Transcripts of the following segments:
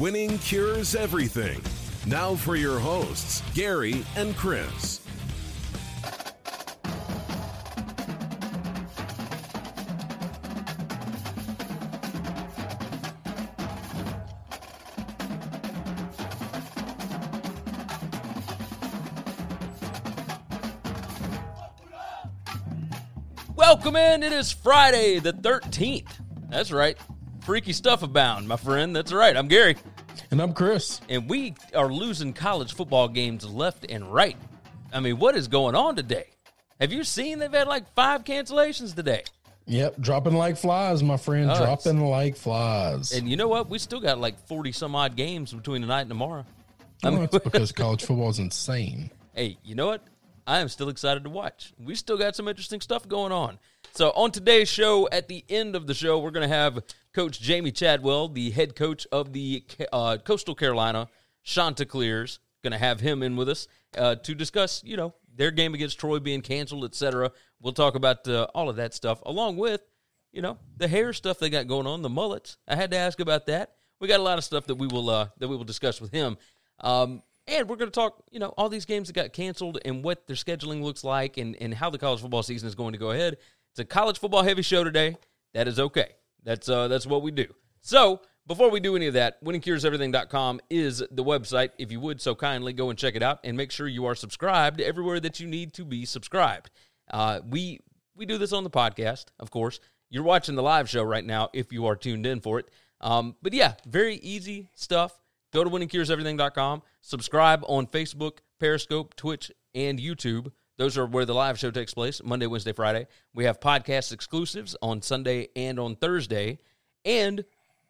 Winning cures everything. Now for your hosts, Gary and Chris. Welcome in. It is Friday the 13th. That's right. Freaky stuff abound, my friend. That's right. I'm Gary. And I'm Chris. And we are losing college football games left and right. I mean, what is going on today? Have you seen they've had like five cancellations today? Yep, dropping like flies, my friend. Oh, dropping like flies. And you know what? We still got like 40 some odd games between tonight and tomorrow. I mean, that's because college football is insane. hey, you know what? I am still excited to watch. We still got some interesting stuff going on. So, on today's show, at the end of the show, we're going to have Coach Jamey Chadwell, the head coach of the uh, Coastal Carolina Chanticleers. Going to have him in with us uh, to discuss, you know, their game against Troy being canceled, etc. We'll talk about uh, all of that stuff, along with, you know, the hair stuff they got going on, the mullets. I had to ask about that. We got a lot of stuff that we will uh, that we will discuss with him. Um, and we're going to talk, you know, all these games that got canceled and what their scheduling looks like and, and how the college football season is going to go ahead. It's a college football heavy show today. That is okay. That's uh, that's what we do. So before we do any of that, winningcureseverything.com is the website. If you would so kindly go and check it out and make sure you are subscribed everywhere that you need to be subscribed. Uh, we we do this on the podcast, of course. You're watching the live show right now if you are tuned in for it. Um, but yeah, very easy stuff. Go to winningcureseverything.com. Subscribe on Facebook, Periscope, Twitch, and YouTube. Those are where the live show takes place Monday, Wednesday, Friday. We have podcast exclusives on Sunday and on Thursday. And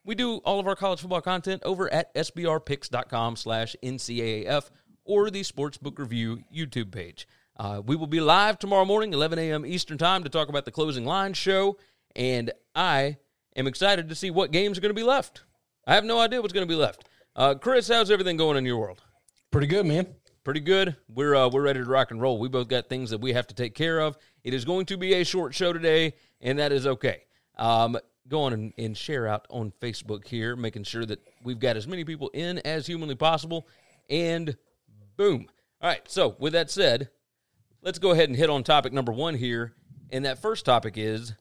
we do all of our college football content over at sbrpicks.com slash NCAAF or the Sportsbook Review YouTube page. Uh, we will be live tomorrow morning, 11 a.m. Eastern Time, to talk about the closing line show. And I am excited to see what games are going to be left. I have no idea what's going to be left. Uh, Chris, how's everything going in your world? Pretty good, man. Pretty good. We're uh, we're ready to rock and roll. We both got things that we have to take care of. It is going to be a short show today, and that is okay. Um, go on and, and share out on Facebook here, making sure that we've got as many people in as humanly possible. And boom. All right. So with that said, let's go ahead and hit on topic number one here. And that first topic is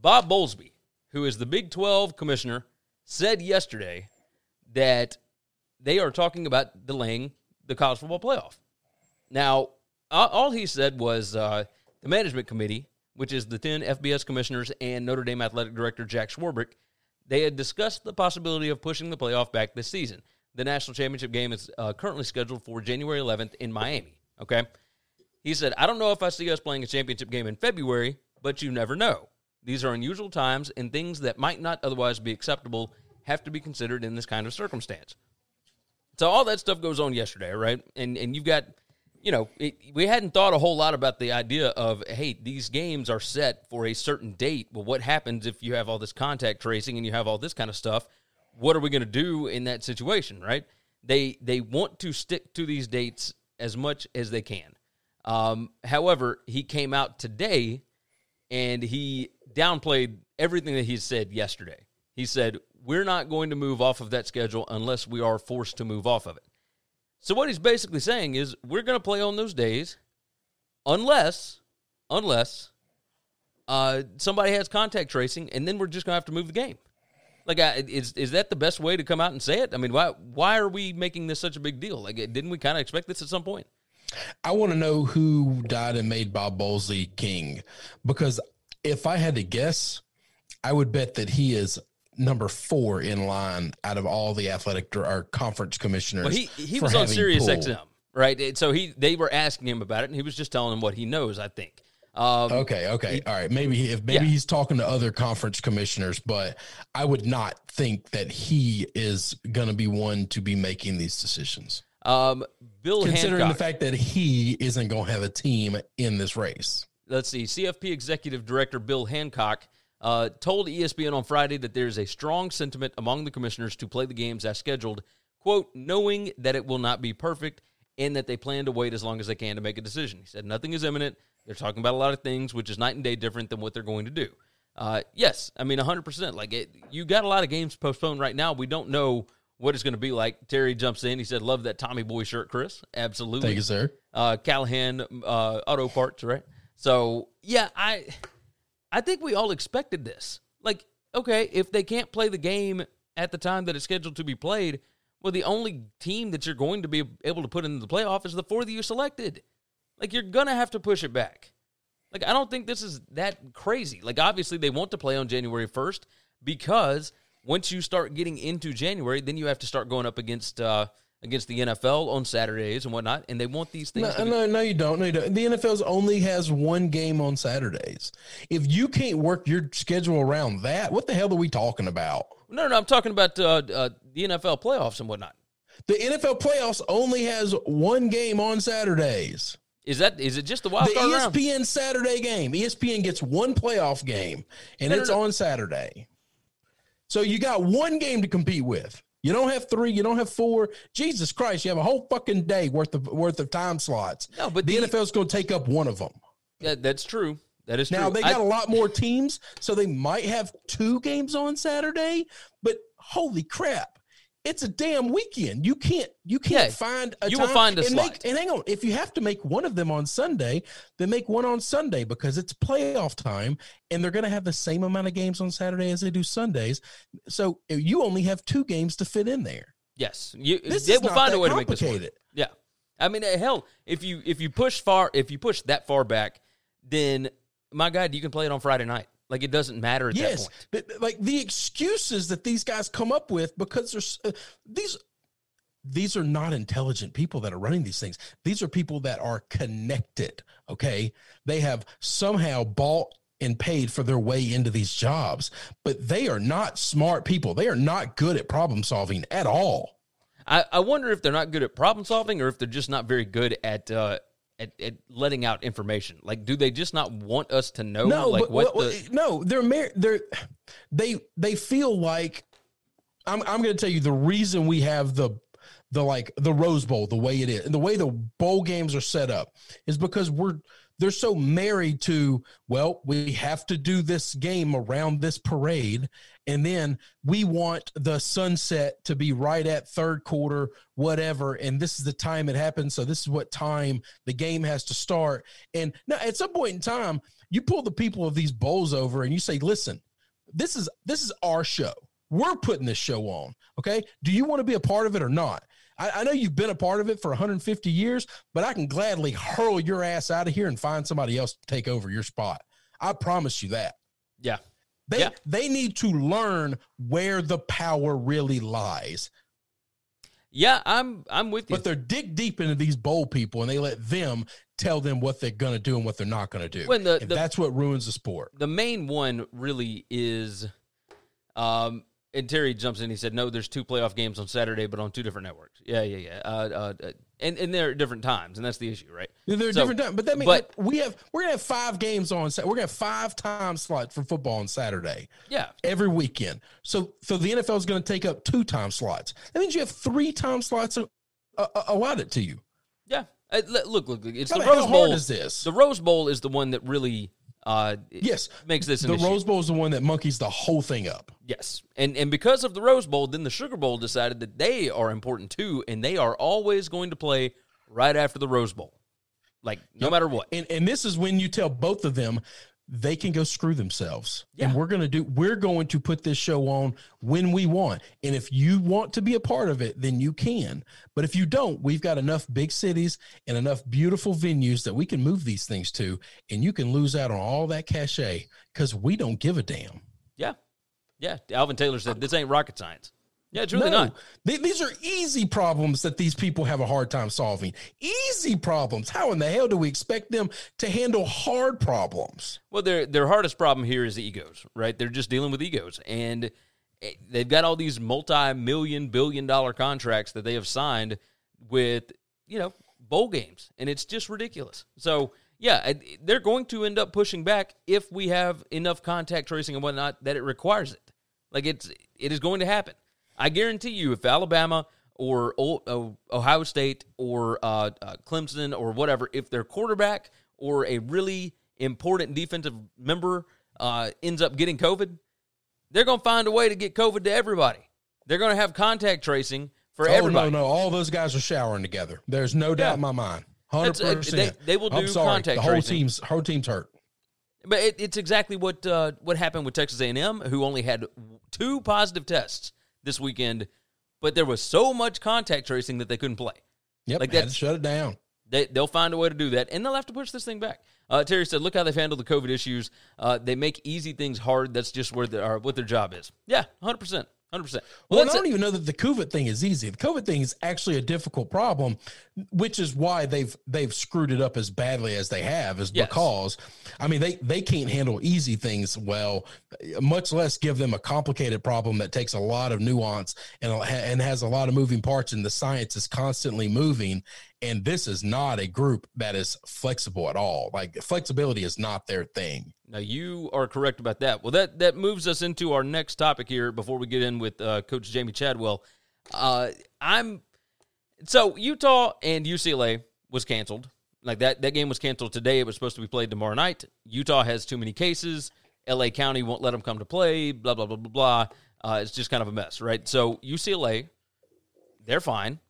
Bob Bowlesby, who is the Big 12 commissioner, said yesterday that they are talking about delaying the college football playoff. Now, all he said was uh, the management committee, which is the 10 FBS commissioners and Notre Dame athletic director Jack Swarbrick, they had discussed the possibility of pushing the playoff back this season. The national championship game is uh, currently scheduled for January 11th in Miami. Okay. He said, I don't know if I see us playing a championship game in February, but you never know. These are unusual times, and things that might not otherwise be acceptable have to be considered in this kind of circumstance. So all that stuff goes on yesterday, right? And and you've got, you know, it, we hadn't thought a whole lot about the idea of hey, these games are set for a certain date. Well, what happens if you have all this contact tracing and you have all this kind of stuff? What are we going to do in that situation, right? They they want to stick to these dates as much as they can. Um, however, he came out today and he downplayed everything that he said yesterday. He said, We're not going to move off of that schedule unless we are forced to move off of it. So, what he's basically saying is, we're going to play on those days unless, unless uh, somebody has contact tracing, and then we're just going to have to move the game. Like, I, is is that the best way to come out and say it? I mean, why why are we making this such a big deal? Like, didn't we kind of expect this at some point? I want to know who died and made Bob Bowlesby king because if I had to guess, I would bet that he is number four in line out of all the athletic or conference commissioners. Well, he he was on Sirius pull. XM, right? So he they were asking him about it, and he was just telling them what he knows. I think. Um, Okay, okay, all right. Maybe if maybe Yeah. he's talking to other conference commissioners, but I would not think that he is going to be one to be making these decisions, um, Bill considering Hancock. the fact that he isn't going to have a team in this race. let's see, CFP Executive Director Bill Hancock uh, told ESPN on Friday that there's a strong sentiment among the commissioners to play the games as scheduled, quote, knowing that it will not be perfect and that they plan to wait as long as they can to make a decision. He said nothing is imminent. They're talking about a lot of things, which is night and day different than what they're going to do. Uh, yes, I mean, 100%. Like, it, you got a lot of games postponed right now. We don't know what it's going to be like. Terry jumps in. He said, Love that Tommy Boy shirt, Chris. Absolutely Thank you, sir. uh, Callahan uh, Auto Parts, right? So yeah, I I think we all expected this. Like, okay, if they can't play the game at the time that it's scheduled to be played, well, the only team that you're going to be able to put in the playoff is the four that you selected. Like, you're gonna have to push it back. Like, I don't think this is that crazy. Like, obviously, they want to play on January 1st because once you start getting into January, then you have to start going up against uh, against the NFL on Saturdays and whatnot, and they want these things. No, be- no, no, you don't. No, you don't. The NFL's only has one game on Saturdays. If you can't work your schedule around that, what the hell are we talking about? No, no, no, I'm talking about uh, uh, the NFL playoffs and whatnot. The NFL playoffs only has one game on Saturdays. Is that is it just the wild The card round? ESPN Saturday game. ESPN gets one playoff game, and No, no, it's no. on Saturday. So you got one game to compete with. You don't have three. You don't have four. Jesus Christ! You have a whole fucking day worth of worth of time slots. No, but the, the- NFL's going to take up one of them. Yeah, that's true. That is true. Now they got a lot more teams, so they might have two games on Saturday. But holy crap, it's a damn weekend. You can't you can't Yeah, find a you will find a and slot. Make, and hang on, if you have to make one of them on Sunday, then make one on Sunday because it's playoff time, and they're going to have the same amount of games on Saturday as they do Sundays. So you only have two games to fit in there. yes, you, This they will find a way to make this work. Yeah, I mean, uh, hell, if you if you push far, if you push that far back, then my God, you can play it on Friday night. Like it doesn't matter at that yes, point. but but, like the excuses that these guys come up with because there's uh, these these are not intelligent people that are running these things. These are people that are connected. Okay, they have somehow bought and paid for their way into these jobs, but they are not smart people. They are not good at problem solving at all. I, I wonder if they're not good at problem solving or if they're just not very good at uh at, at letting out information. Like, do they just not want us to know? No, like but, what well, the no, they're mar- they're they they feel like I'm I'm going to tell you the reason we have the the like the Rose Bowl the way it is and the way the bowl games are set up is because we're they're so married to well we have to do this game around this parade. And then we want the sunset to be right at third quarter whatever. And this is the time it happens. So this is what time the game has to start. And now at some point in time you pull the people of these bowls over and you say listen this is this is our show. We're putting this show on okay? Do you want to be a part of it or not I, I know you've been a part of it for 150 years but i can gladly hurl your ass out of here and find somebody else to take over your spot. I promise you that. Yeah. They Yeah. they need to learn where the power really lies. Yeah I'm I'm with you. but they're dig deep into these bowl people and they let them tell them what they're going to do and what they're not going to do. When the- and the- that's what ruins the sport. the main one really is um and Terry jumps in. He said, "No, there's two playoff games on Saturday, but on two different networks." Yeah, yeah, yeah. Uh, uh, uh, and and they're at different times, and that's the issue, right? They're So- different time, but that means but- we have we're gonna have five games on. We're gonna have five time slots for football on Saturday Yeah, every weekend. So so the NFL is gonna take up two time slots. That means you have three time slots allotted to you. yeah. Uh, look, look, look. It's How the Rose Bowl. is this? The Rose Bowl is the one that really uh, Yes, makes this the issue. Rose Bowl is the one that monkeys the whole thing up. Yes. And and because of the Rose Bowl, then the Sugar Bowl decided that they are important too, and they are always going to play right after the Rose Bowl. Like no matter what. And and this is when you tell both of them they can go screw themselves. Yeah. And we're gonna do we're going to put this show on when we want. And if you want to be a part of it, then you can. But if you don't, we've got enough big cities and enough beautiful venues that we can move these things to, and you can lose out on all that cachet because we don't give a damn. Yeah. Yeah. Alvin Taylor said this ain't rocket science. Yeah, it's really no, not. Th- these are easy problems that these people have a hard time solving. Easy problems. How in the hell do we expect them to handle hard problems? Well, their their hardest problem here is egos, right? They're just dealing with egos, and eh, they've got all these multi-million, billion-dollar contracts that they have signed with, you know, bowl games, and it's just ridiculous. So, yeah, eh, they're going to end up pushing back if we have enough contact tracing and whatnot that it requires it. Like it's it is going to happen. I guarantee you, if Alabama or Ohio State or uh, uh, Clemson or whatever, if their quarterback or a really important defensive member uh, ends up getting COVID, they're going to find a way to get COVID to everybody. They're going to have contact tracing for oh, everybody. no, no. All those guys are showering together. There's no doubt Yeah. in my mind. 100%. Uh, they- they will I'm do sorry. contact The whole tracing. team's, whole team's hurt. But it, it's exactly what uh, what happened with Texas A&M, who only had two positive tests this weekend, but there was so much contact tracing that they couldn't play. Yep. Like that's- shut it down. They, they'll find a way to do that, and they'll have to push this thing back. Uh, Terry said, "Look how they've handled the COVID issues. Uh, they make easy things hard. That's just where they are, what their job is. Yeah, hundred percent, hundred percent. Well, and I don't even know that the COVID thing is easy. The COVID thing is actually a difficult problem, which is why they've they've screwed it up as badly as they have. Is Yes. because I mean they they can't handle easy things well, much less give them a complicated problem that takes a lot of nuance and and has a lot of moving parts, and the science is constantly moving. And this is not a group that is flexible at all. Like flexibility is not their thing. Now you are correct about that. Well, that that moves us into our next topic here before we get in with uh, Coach Jamey Chadwell. Uh, I'm so Utah and UCLA was canceled. Like that that game was canceled today. It was supposed to be played tomorrow night. Utah has too many cases. LA County won't let them come to play. Blah blah blah blah blah. Uh, it's just kind of a mess, right? So UCLA, they're fine.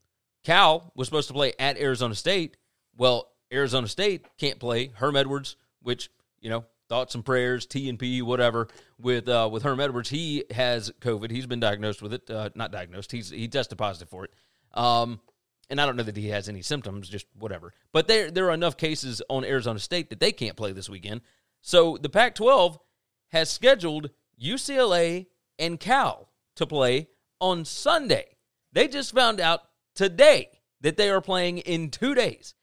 Cal was supposed to play at Arizona State. Well, Arizona State can't play. Herm Edwards, which you know, thoughts and prayers, T and P, whatever. With uh, with Herm Edwards, he has COVID. He's been diagnosed with it. Uh, not diagnosed. He's he tested positive for it. Um, and I don't know that he has any symptoms. Just whatever. But there there are enough cases on Arizona State that they can't play this weekend. So the Pac-12 has scheduled UCLA and Cal to play on Sunday. They just found out today that they are playing in two days.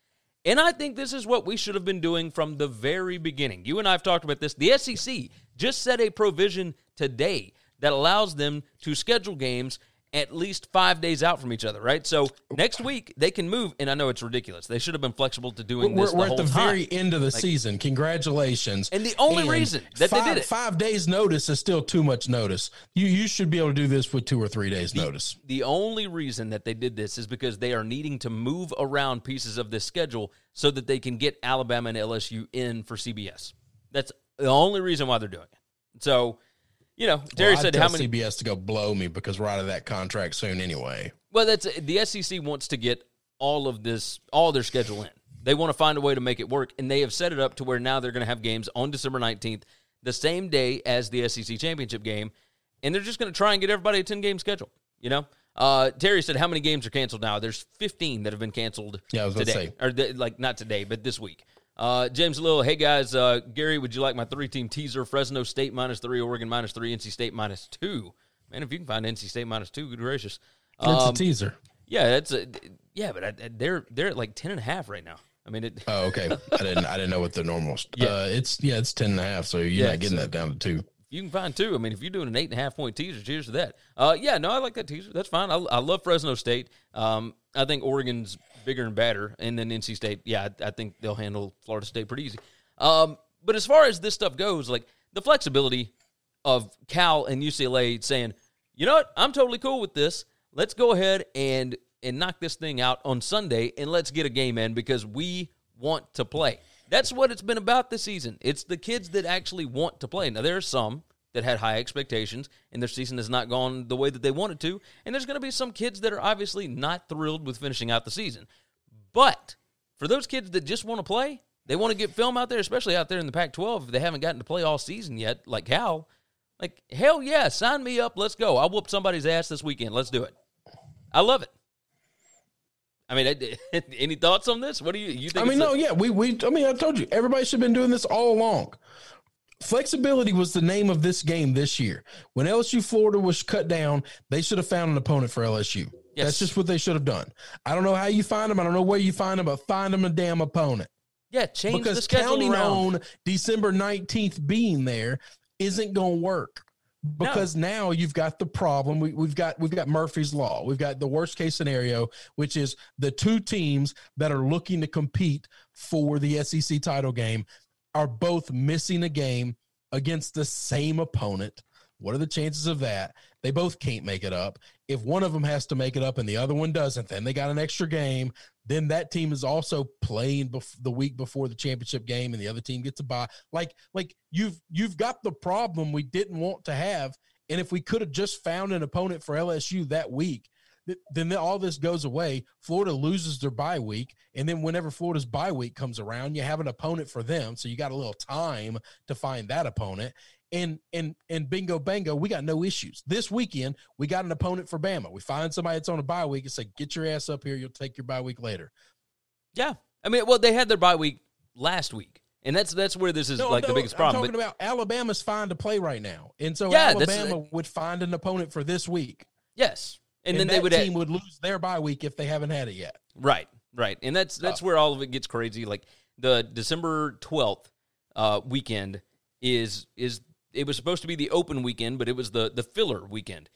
And I think this is what we should have been doing from the very beginning. You and I have talked about this. The SEC just set a provision today that allows them to schedule games at least five days out from each other, right? So next week they can move, and I know it's ridiculous. They should have been flexible to doing We're, this we're whole at the time. very end of the season. Congratulations! And the only reason that they did it- five days notice is still too much notice. You you should be able to do this with two or three days notice. The only reason that they did this is because they are needing to move around pieces of this schedule so that they can get Alabama and LSU in for CBS. That's the only reason why they're doing it. So, you know, Terry Well, said how many. CBS to go blow me because we're out of that contract soon anyway. Well, that's the SEC wants to get all of this, all their schedule in. They want to find a way to make it work, and they have set it up to where now they're going to have games on December nineteenth, the same day as the SEC championship game, and they're just going to try and get everybody a ten game schedule. You know, uh, Terry said how many games are canceled now? There's fifteen that have been canceled. Yeah, I was today, say. or like not today, but this week. Uh, James Little, hey guys, uh, Gary, would you like my three team teaser? Fresno State minus three, Oregon minus three, NC State minus two. Man, if you can find NC State minus two, good gracious. It's Um, a teaser. yeah, that's a, yeah, but I, I- they're they're at like ten and a half right now. I mean, it, Oh, okay. I didn't I didn't know what the normal. Yeah. Uh, it's yeah, it's ten and a half. So you're Yeah, not getting that down to two. you can find two. I mean, if you're doing an eight and a half point teaser, cheers to that. Uh, yeah, no, I like that teaser. That's fine. I, I love Fresno State. Um, I think Oregon's bigger and badder, and then NC State. Yeah, I, I think they'll handle Florida State pretty easy. Um, but as far as this stuff goes, like the flexibility of Cal and UCLA saying, you know what, I'm totally cool with this. Let's go ahead and and knock this thing out on Sunday, and let's get a game in because we want to play. That's what it's been about this season. It's the kids that actually want to play. Now there are some that had high expectations and their season has not gone the way that they wanted to, and there's going to be some kids that are obviously not thrilled with finishing out the season. But for those kids that just want to play, they want to get film out there, especially out there in the Pac-12 if they haven't gotten to play all season yet, like Cal. Like hell yeah, sign me up. Let's go. I'll whoop somebody's ass this weekend. Let's do it. I love it. I mean, I- any thoughts on this? What do you you think? I mean, no, a- yeah, we we. I mean, I told you, everybody should have been doing this all along. Flexibility was the name of this game this year. When LSU Florida was cut down, they should have found an opponent for LSU. Yes. That's just what they should have done. I don't know how you find them. I don't know where you find them, but find them a damn opponent. Yeah, change the because schedule counting around. on December 19th being there isn't going to work. Because now you've got the problem. We, we've got we've got Murphy's law. We've got the worst case scenario, which is the two teams that are looking to compete for the SEC title game are both missing a game against the same opponent. What are the chances of that? They both can't make it up. If one of them has to make it up and the other one doesn't, then they got an extra game. Then that team is also playing bef- the week before the championship game, and the other team gets a bye. Like, like you've you've got the problem we didn't want to have. And if we could have just found an opponent for LSU that week, th- then all this goes away. Florida loses their bye week, and then whenever Florida's bye week comes around, you have an opponent for them, so you got a little time to find that opponent. And and and bingo bango, we got no issues. This weekend, we got an opponent for Bama. We find somebody that's on a bye week and say, "Get your ass up here. You'll take your bye week later." Yeah, I mean, well, they had their bye week last week, and that's that's where this is No, like the biggest problem. I'm talking But about Alabama's fine to play right now, and so Yeah, Alabama would find an opponent for this week, yes, and, and, then that they would team would lose their bye week if they haven't had it yet. Right, right, and that's that's where all of it gets crazy. Like the December twelfth uh, weekend is is it was supposed to be the open weekend, but it was the the filler weekend.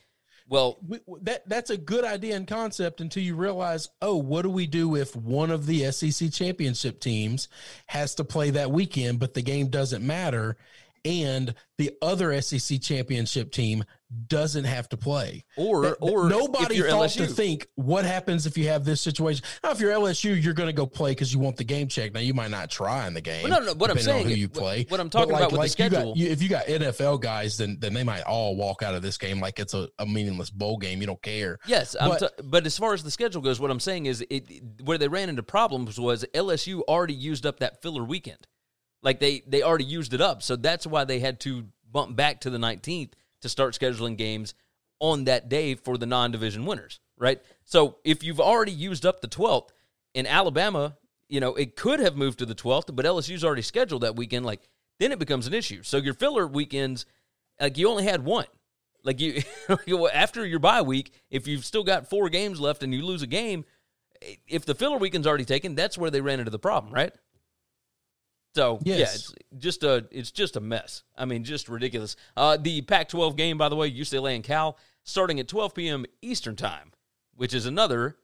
Well, we, that that's a good idea and concept until you realize, oh, what do we do if one of the SEC championship teams has to play that weekend, but the game doesn't matter, and the other SEC championship team doesn't have to play? or That- or nobody thought LSU, to think what happens if you have this situation. Now, if you're LSU, you're going to go play because you want the game check. Now, you might not try in the game. Well, no, no, what I'm saying- who you play. what I'm talking about with the you got- schedule- you- if you got NFL guys, then then they might all walk out of this game like it's a, a meaningless bowl game. You don't care. Yes, I'm But- t- but as far as the schedule goes, what I'm saying is it where they ran into problems was LSU already used up that filler weekend. Like they they already used it up, so that's why they had to bump back to the 19th to start scheduling games on that day for the non-division winners, right? So if you've already used up the 12th in Alabama, you know, it could have moved to the 12th, but LSU's already scheduled that weekend like then it becomes an issue. So your filler weekends like you only had one. Like you, after your bye week, if you've still got four games left and you lose a game, if the filler weekend's already taken, that's where they ran into the problem, right? So yeah, it's just a it's just a mess. I mean, just ridiculous. Uh, the Pac-12 game, by the way, UCLA and Cal, starting at 12 p.m. Eastern time, which is another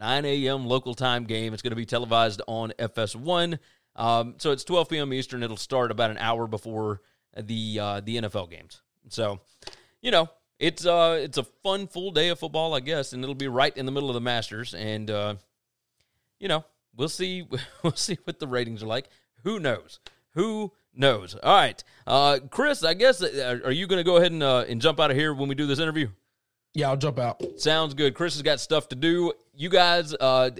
9 a.m. local time game. It's going to be televised on FS1. Um, so it's 12 p.m. Eastern. It'll start about an hour before the uh, the NFL games. So, you know, it's uh it's a fun full day of football, I guess, and it'll be right in the middle of the Masters. And uh, you know, we'll see we'll see what the ratings are like. Who knows? Who knows? All right, uh, Chris. I guess uh, are you going to go ahead and uh, and jump out of here when we do this interview? Yeah, I'll jump out. Sounds good. Chris has got stuff to do. You guys, uh,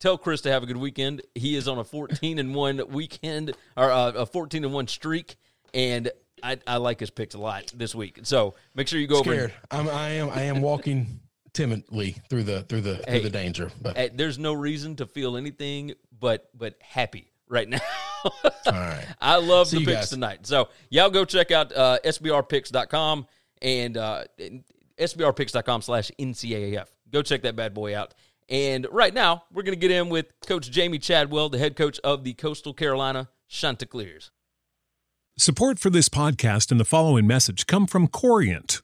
tell Chris to have a good weekend. He is on a 14 and one weekend or uh, a 14 and one streak, and I, I like his picks a lot this week. So make sure you go over. Scared. I'm, I am. I am walking timidly through the through the Hey. through the danger. But uh, there's no reason to feel anything but but happy right now. all right. I love See the you picks guys. tonight. So y'all go check out uh, sbrpicks.com and uh, sbrpicks.com slash NCAAF. Go check that bad boy out. And right now, we're going to get in with Coach Jamey Chadwell, the head coach of the Coastal Carolina Chanticleers. Support for this podcast and the following message come from Corient.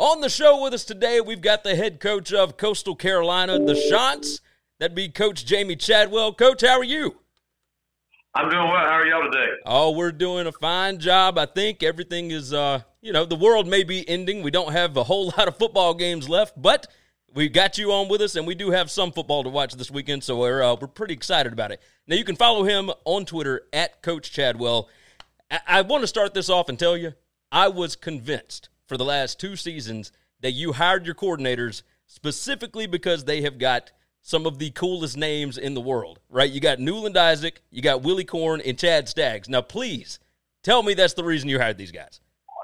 On the show with us today, we've got the head coach of Coastal Carolina, the Chants. That'd be Coach Jamey Chadwell. Coach, how are you? I'm doing well. How are y'all today? Oh, we're doing a fine job. I think everything is, uh, you know, the world may be ending. We don't have a whole lot of football games left, but we got you on with us, and we do have some football to watch this weekend, so we're uh, we're pretty excited about it. Now you can follow him on Twitter at Coach Chadwell. I, I want to start this off and tell you, I was convinced for the last two seasons that you hired your coordinators specifically because they have got some of the coolest names in the world, right? You got Newland Isaac, you got Willy Korn, and Chad Staggs. Now, please tell me that's the reason you hired these guys.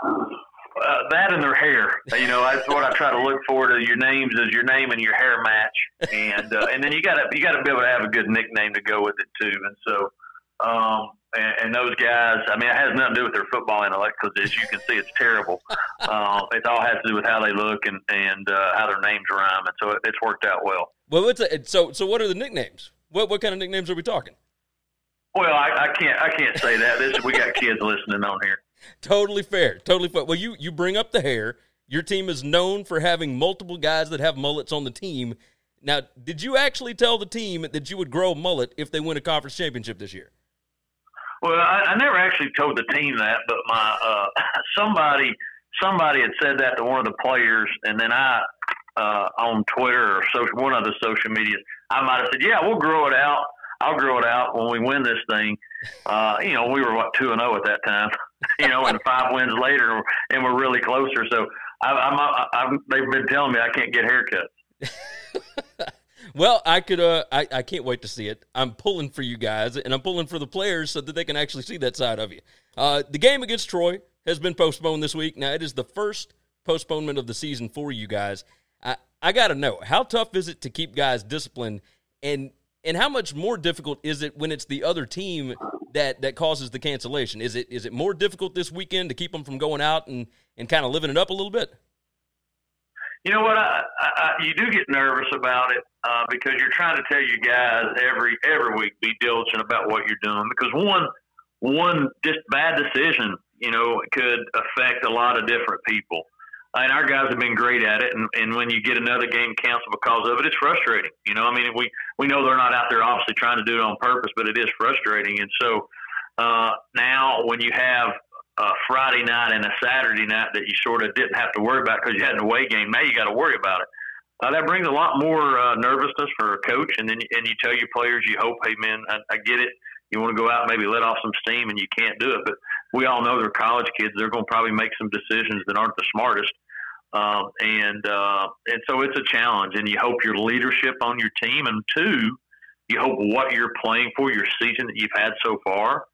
Uh, that and their hair, you know, that's what I try to look for to your names is your name and your hair match, and uh, and then you got to you got to be able to have a good nickname to go with it too. And so, um, and, and those guys, I mean, it has nothing to do with their football intellect because, as you can see, it's terrible. um, it all has to do with how they look and and uh, how their names rhyme, and so it, it's worked out well. Well, a, so so? What are the nicknames? What what kind of nicknames are we talking? Well, I, I can't I can't say that. This we got kids listening on here. Totally fair, totally fair. Well, you you bring up the hair. Your team is known for having multiple guys that have mullets on the team. Now, did you actually tell the team that you would grow a mullet if they win a conference championship this year? Well, I, I never actually told the team that, but my uh, somebody somebody had said that to one of the players, and then I uh, on Twitter or social one of the social medias, I might have said, "Yeah, we'll grow it out. I'll grow it out when we win this thing." Uh, you know, we were what two and zero at that time. you know, and five wins later, and we're really closer. So I, I'm, I, I'm, they've been telling me I can't get haircuts. Well, I could. Uh, I I can't wait to see it. I'm pulling for you guys, and I'm pulling for the players so that they can actually see that side of you. Uh, the game against Troy has been postponed this week. Now it is the first postponement of the season for you guys. I I got to know how tough is it to keep guys disciplined, and and how much more difficult is it when it's the other team that that causes the cancellation? Is it is it more difficult this weekend to keep them from going out and and kind of living it up a little bit? You know what? I, I, you do get nervous about it uh, because you're trying to tell your guys every every week be diligent about what you're doing because one one just bad decision, you know, could affect a lot of different people. And our guys have been great at it. And, and when you get another game canceled because of it, it's frustrating. You know, I mean, we we know they're not out there obviously trying to do it on purpose, but it is frustrating. And so uh, now when you have a Friday night and a Saturday night that you sort of didn't have to worry about because you had an away game. Now you got to worry about it. Uh, that brings a lot more uh, nervousness for a coach, and then and you tell your players, you hope, hey man, I, I get it. You want to go out, and maybe let off some steam, and you can't do it. But we all know they're college kids; they're going to probably make some decisions that aren't the smartest, um, and uh, and so it's a challenge. And you hope your leadership on your team, and two, you hope what you're playing for, your season that you've had so far,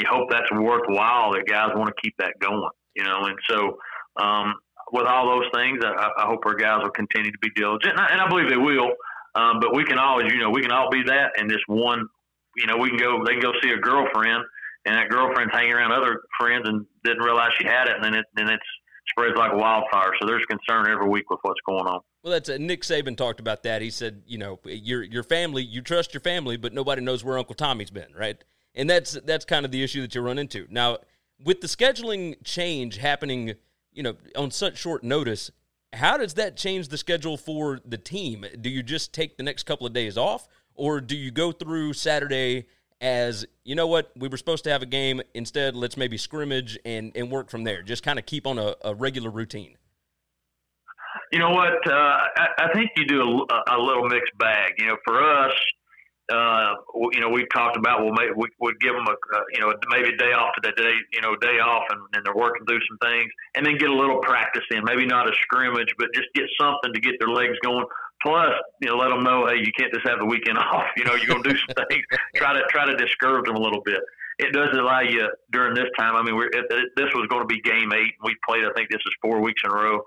you hope that's worthwhile. That guys want to keep that going, you know. And so, um, with all those things, I, I hope our guys will continue to be diligent, and I, and I believe they will. Um, but we can always, you know, we can all be that, and this one, you know, we can go. They can go see a girlfriend, and that girlfriend's hanging around other friends and didn't realize she had it, and then it then it's spreads like wildfire. So there's concern every week with what's going on. Well, that's uh, Nick Saban talked about that. He said, you know, your your family, you trust your family, but nobody knows where Uncle Tommy's been, right? And that's that's kind of the issue that you run into now with the scheduling change happening you know, on such short notice, how does that change the schedule for the team? Do you just take the next couple of days off, or do you go through Saturday as you know what we were supposed to have a game instead? Let's maybe scrimmage and and work from there. Just kind of keep on a, a regular routine. You know what? Uh, I, I think you do a, a little mixed bag. You know, for us, uh, you know, we talked about well, maybe we would give them a, uh, you know, maybe a day off to the day, you know, day off, and, and they're working through some things, and then get a little practice in. Maybe not a scrimmage, but just get something to get their legs going. Plus, you know, let them know, hey, you can't just have the weekend off. You know, you're going to do some things. Try to try to discourage them a little bit. it does allow you during this time. I mean, we're, it, it, this was going to be game eight. We played. I think this is four weeks in a row.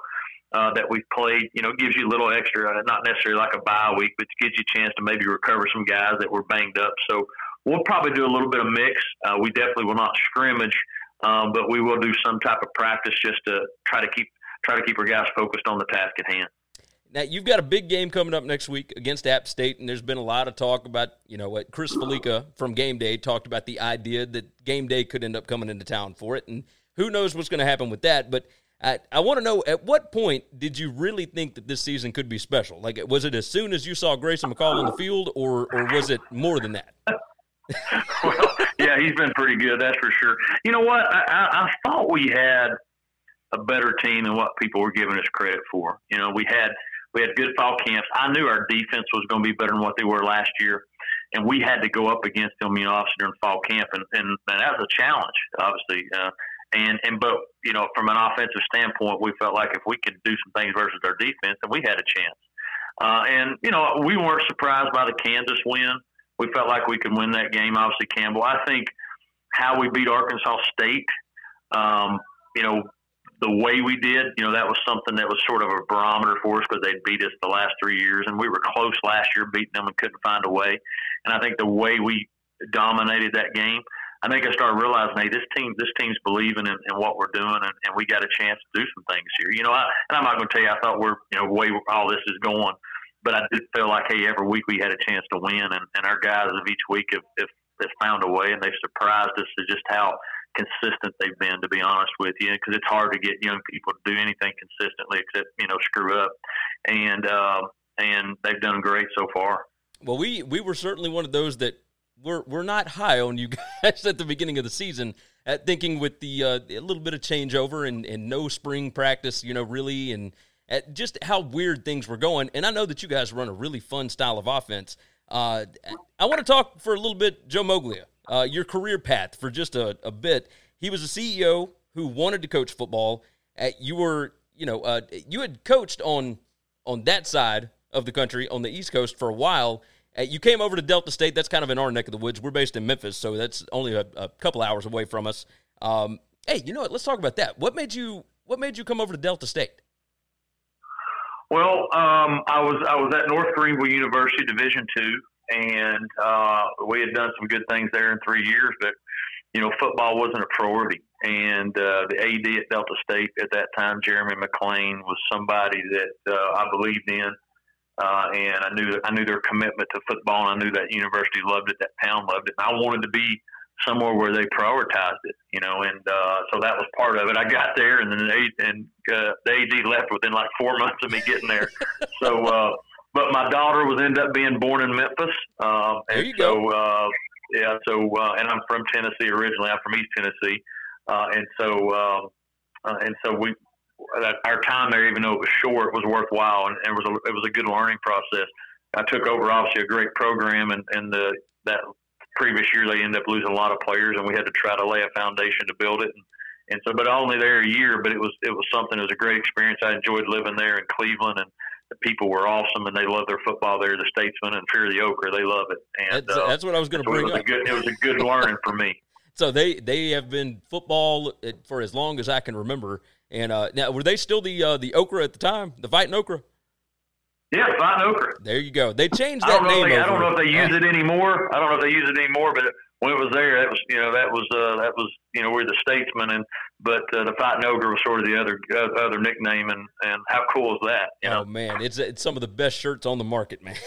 Uh, that we've played, you know, gives you a little extra, uh, not necessarily like a bye week, but gives you a chance to maybe recover some guys that were banged up. So we'll probably do a little bit of mix. Uh, we definitely will not scrimmage, um, but we will do some type of practice just to try to keep try to keep our guys focused on the task at hand. Now you've got a big game coming up next week against App State, and there's been a lot of talk about you know what Chris Fallica from Game Day talked about the idea that Game Day could end up coming into town for it, and who knows what's going to happen with that. But I, I want to know at what point did you really think that this season could be special? Like, was it as soon as you saw Grayson McCall on the field, or or was it more than that? well, yeah, he's been pretty good, that's for sure. You know what? I, I, I thought we had a better team than what people were giving us credit for. You know, we had we had good fall camps. I knew our defense was going to be better than what they were last year, and we had to go up against them, you know, obviously during fall camp, and, and, and that was a challenge, obviously. Uh, and and but you know, from an offensive standpoint, we felt like if we could do some things versus our defense, then we had a chance. Uh, and you know, we weren't surprised by the Kansas win. We felt like we could win that game. Obviously, Campbell. I think how we beat Arkansas State. Um, you know, the way we did, you know, that was something that was sort of a barometer for us because they'd beat us the last three years, and we were close last year, beating them and couldn't find a way. And I think the way we dominated that game, I think I started realizing, hey, this team, this team's believing in, in what we're doing, and, and we got a chance to do some things here. You know, I, and I'm not going to tell you, I thought we're, you know, way all this is going, but I did feel like, hey, every week we had a chance to win, and, and our guys of each week have, have, have found a way, and they've surprised us to just how consistent they've been, to be honest with you, because it's hard to get young people to do anything consistently except you know screw up, and uh, and they've done great so far. Well, we we were certainly one of those that we're we're not high on you guys at the beginning of the season. At thinking with the uh, a little bit of changeover and, and no spring practice, you know, really, and at just how weird things were going. And I know that you guys run a really fun style of offense. Uh, I want to talk for a little bit, Joe Moglia uh, your career path for just a, a, bit. He was a CEO who wanted to coach football. Uh, you were, you know, uh, you had coached on on that side of the country on the East Coast for a while. Uh, you came over to Delta State. That's kind of in our neck of the woods. We're based in Memphis, so that's only a, a couple hours away from us. Um, hey, you know what? Let's talk about that. What made you What made you come over to Delta State? Well, um, I was I was at North Greenville University, Division two, and uh, we had done some good things there in three years, but you know, football wasn't a priority. And uh, the AD at Delta State at that time, Jeremy McClain, was somebody that uh, I believed in, uh, and I knew I knew their commitment to football, and I knew that university loved it, that town loved it. And I wanted to be somewhere where they prioritized it, you know, and uh, so that was part of it. I got there, and then the, and uh, the AD left within like four months of me getting there. so. Uh, but my daughter was ended up being born in Memphis. And there you so, go. Uh, yeah, so uh, and I'm from Tennessee originally. I'm from East Tennessee, uh, and so um, uh, and so we that our time there, even though it was short, was worthwhile, and, and it was a, it was a good learning process. I took over obviously a great program, and and the that previous year they ended up losing a lot of players, and we had to try to lay a foundation to build it. And, and so, but only there a year, but it was it was something. It was a great experience. I enjoyed living there in Cleveland, and the people were awesome and they love their football there. The Statesman and Fear of the Ochre, they love it. And that's, uh, that's what I was going to bring it up. Good, it was a good learning for me. So they they have been football for as long as I can remember. And uh, now, were they still the uh, the Okra at the time, the Fighting Okra? Yeah, Fighting Okra. There you go. They changed that name. They, I don't know if they use it anymore. I don't know if they use it anymore, but when it was there, that was you know that was uh, that was you know we're the statesman, and but uh, the fighting Okra was sort of the other uh, other nickname, and and how cool is that? You oh know? man, it's it's some of the best shirts on the market, man.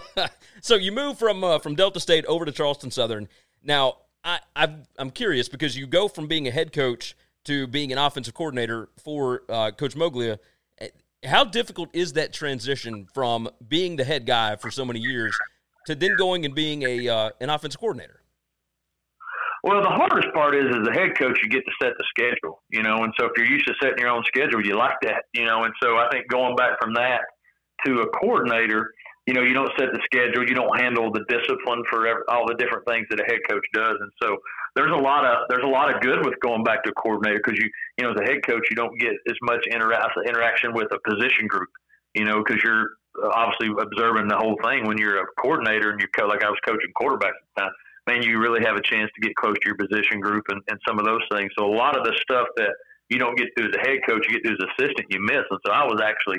so you move from uh, from Delta State over to Charleston Southern. Now I i am curious because you go from being a head coach to being an offensive coordinator for uh, Coach Moglia. Eh, how difficult is that transition from being the head guy for so many years to then going and being a uh, an offensive coordinator? Well, the hardest part is, as a head coach, you get to set the schedule, you know, and so if you're used to setting your own schedule, you like that, you know, and so I think going back from that to a coordinator, you know, you don't set the schedule, you don't handle the discipline for all the different things that a head coach does, and so there's a lot of there's a lot of good with going back to coordinator because you you know as a head coach you don't get as much intera- interaction with a position group, you know, because you're obviously observing the whole thing when you're a coordinator and you're co- like I was coaching quarterbacks at the time man, you really have a chance to get close to your position group and, and some of those things. So a lot of the stuff that you don't get to as a head coach, you get to as assistant, you miss. And so I was actually,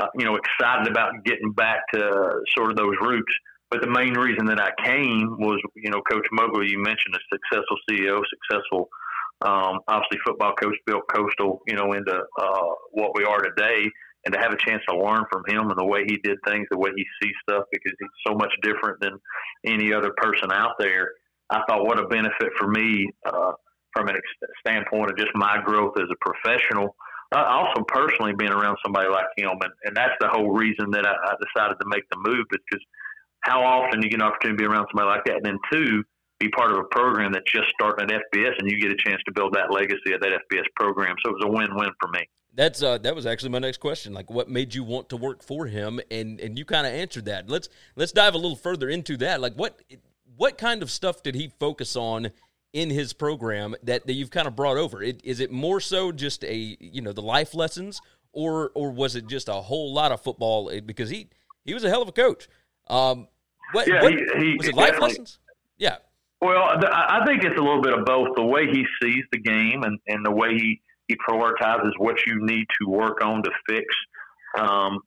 uh, you know, excited about getting back to sort of those roots. But the main reason that I came was, you know, Coach Moglia, you mentioned a successful CEO, successful, um, obviously football coach, built Coastal, you know, into uh, what we are today. And to have a chance to learn from him and the way he did things, the way he sees stuff, because he's so much different than any other person out there. I thought what a benefit for me uh, from a standpoint of just my growth as a professional. Uh, also, personally, being around somebody like him, and, and that's the whole reason that I, I decided to make the move, because how often you get an opportunity to be around somebody like that, and then two, be part of a program that's just starting at FBS, and you get a chance to build that legacy of that FBS program. So it was a win-win for me. That's uh, that was actually my next question. Like, what made you want to work for him? And and you kind of answered that. Let's let's dive a little further into that. Like, what what kind of stuff did he focus on in his program that, that you've kind of brought over? It, is it more so just a you know the life lessons, or or was it just a whole lot of football? Because he he was a hell of a coach. Um, what, yeah, what, he, he, was it life lessons? Yeah. Well, I think it's a little bit of both. The way he sees the game and, and the way he, he prioritizes what you need to work on to fix. Um,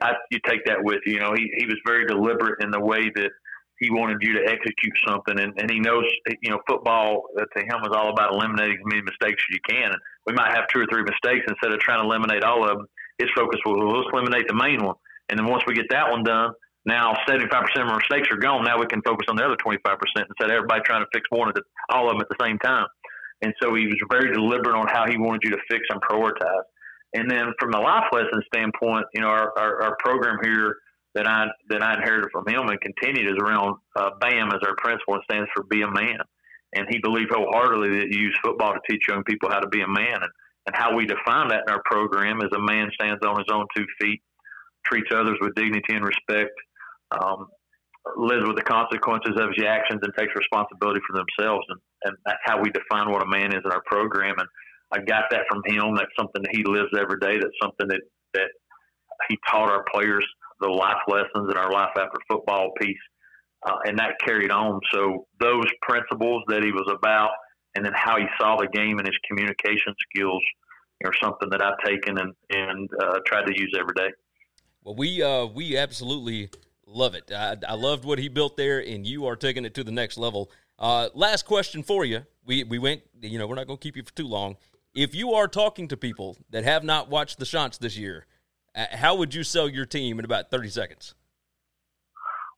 I, you take that with you. You know, he, he was very deliberate in the way that he wanted you to execute something, and, and he knows you know football to him is all about eliminating as many mistakes as you can. And we might have two or three mistakes instead of trying to eliminate all of them. His focus was well, let's eliminate the main one, and then once we get that one done, now 75% of our mistakes are gone. Now we can focus on the other 25% instead of everybody trying to fix one of the, all of them at the same time. And so he was very deliberate on how he wanted you to fix and prioritize. And then from the life lesson standpoint, you know, our, our, our program here that I that I inherited from him and continued is around uh, BAM as our principle and stands for be a man. And he believed wholeheartedly that you use football to teach young people how to be a man. And, and how we define that in our program is a man stands on his own two feet, treats others with dignity and respect, um, lives with the consequences of his actions and takes responsibility for themselves. And, and that's how we define what a man is in our program. And I got that from him. That's something that he lives every day. That's something that, that he taught our players the life lessons and our life after football piece. Uh, and that carried on. So those principles that he was about and then how he saw the game and his communication skills are something that I've taken and, and uh, tried to use every day. Well, we uh, we absolutely love it. I, I, loved what he built there, and you are taking it to the next level. Uh, last question for you. We we went. You know, we're not going to keep you for too long. If you are talking to people that have not watched the shots this year, uh, how would you sell your team in about thirty seconds?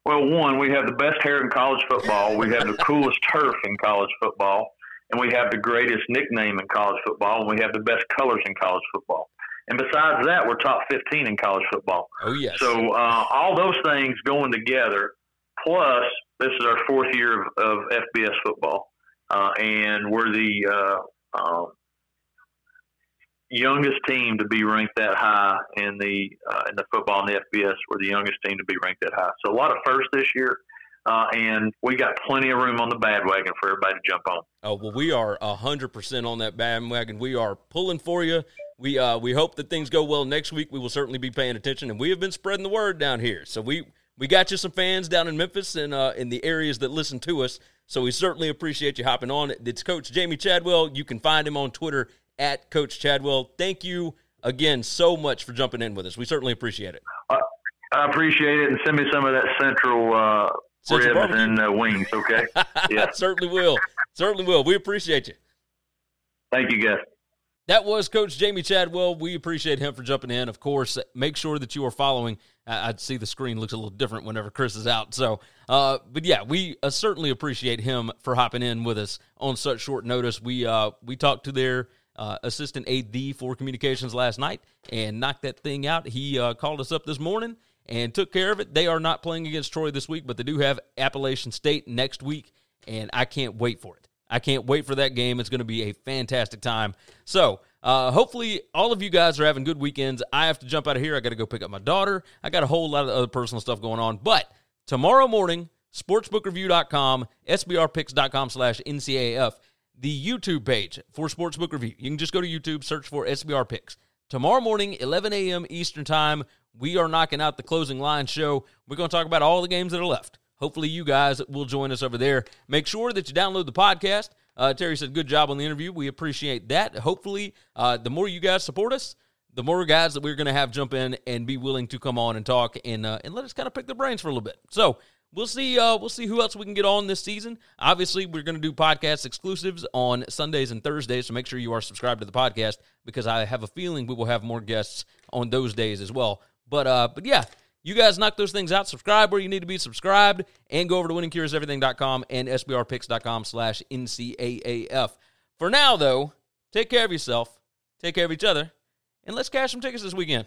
Well, one, we have the best hair in college football. We have the coolest turf in college football, and we have the greatest nickname in college football, and we have the best colors in college football. And besides that, we're top 15 in college football. Oh, yes. So uh, all those things going together, plus this is our fourth year of, of FBS football. Uh, and we're the uh, um, youngest team to be ranked that high in the uh, in the football in the FBS. We're the youngest team to be ranked that high. So a lot of firsts this year. Uh, and we got plenty of room on the bandwagon for everybody to jump on. Oh well, we are hundred percent on that bandwagon. We are pulling for you. We uh, we hope that things go well next week. We will certainly be paying attention, and we have been spreading the word down here. So we we got you some fans down in Memphis and uh, in the areas that listen to us. So we certainly appreciate you hopping on. It's Coach Jamey Chadwell. You can find him on Twitter at Coach Chadwell. Thank you again so much for jumping in with us. We certainly appreciate it. I appreciate it, and send me some of that central. Ribs barbecue. and uh, wings, okay? Yeah, certainly will. Certainly will. We appreciate you. Thank you, guys. That was Coach Jamey Chadwell. We appreciate him for jumping in. Of course, make sure that you are following. I'd see the screen looks a little different whenever Chris is out. So, uh, but yeah, we uh, certainly appreciate him for hopping in with us on such short notice. We uh, we talked to their uh, assistant AD for communications last night and knocked that thing out. He uh, called us up this morning and took care of it. They are not playing against Troy this week, but they do have Appalachian State next week, and I can't wait for it. I can't wait for that game. It's going to be a fantastic time. So, uh, hopefully, all of you guys are having good weekends. I have to jump out of here. I got to go pick up my daughter. I got a whole lot of other personal stuff going on. But tomorrow morning, sportsbookreview.com, sbrpicks.com slash NCAF, the YouTube page for Sportsbook Review. You can just go to YouTube, search for SBR Picks. Tomorrow morning, 11 a.m. Eastern Time, we are knocking out the closing line show. We're going to talk about all the games that are left hopefully you guys will join us over there. Make sure that you download the podcast. Uh, Terry said, good job on the interview. We appreciate that. Hopefully, uh, the more you guys support us, the more guys that we're going to have jump in and be willing to come on and talk and uh, and let us kind of pick their brains for a little bit. So we'll see. Uh, we'll see who else we can get on this season. Obviously, we're going to do podcast exclusives on Sundays and Thursdays, so make sure you are subscribed to the podcast because I have a feeling we will have more guests on those days as well. But uh, but yeah. You guys knock those things out. Subscribe where you need to be subscribed, and go over to winningcureseverything.com and sbrpicks.com slash NCAAF. For now, though, take care of yourself, take care of each other, and let's cash some tickets this weekend.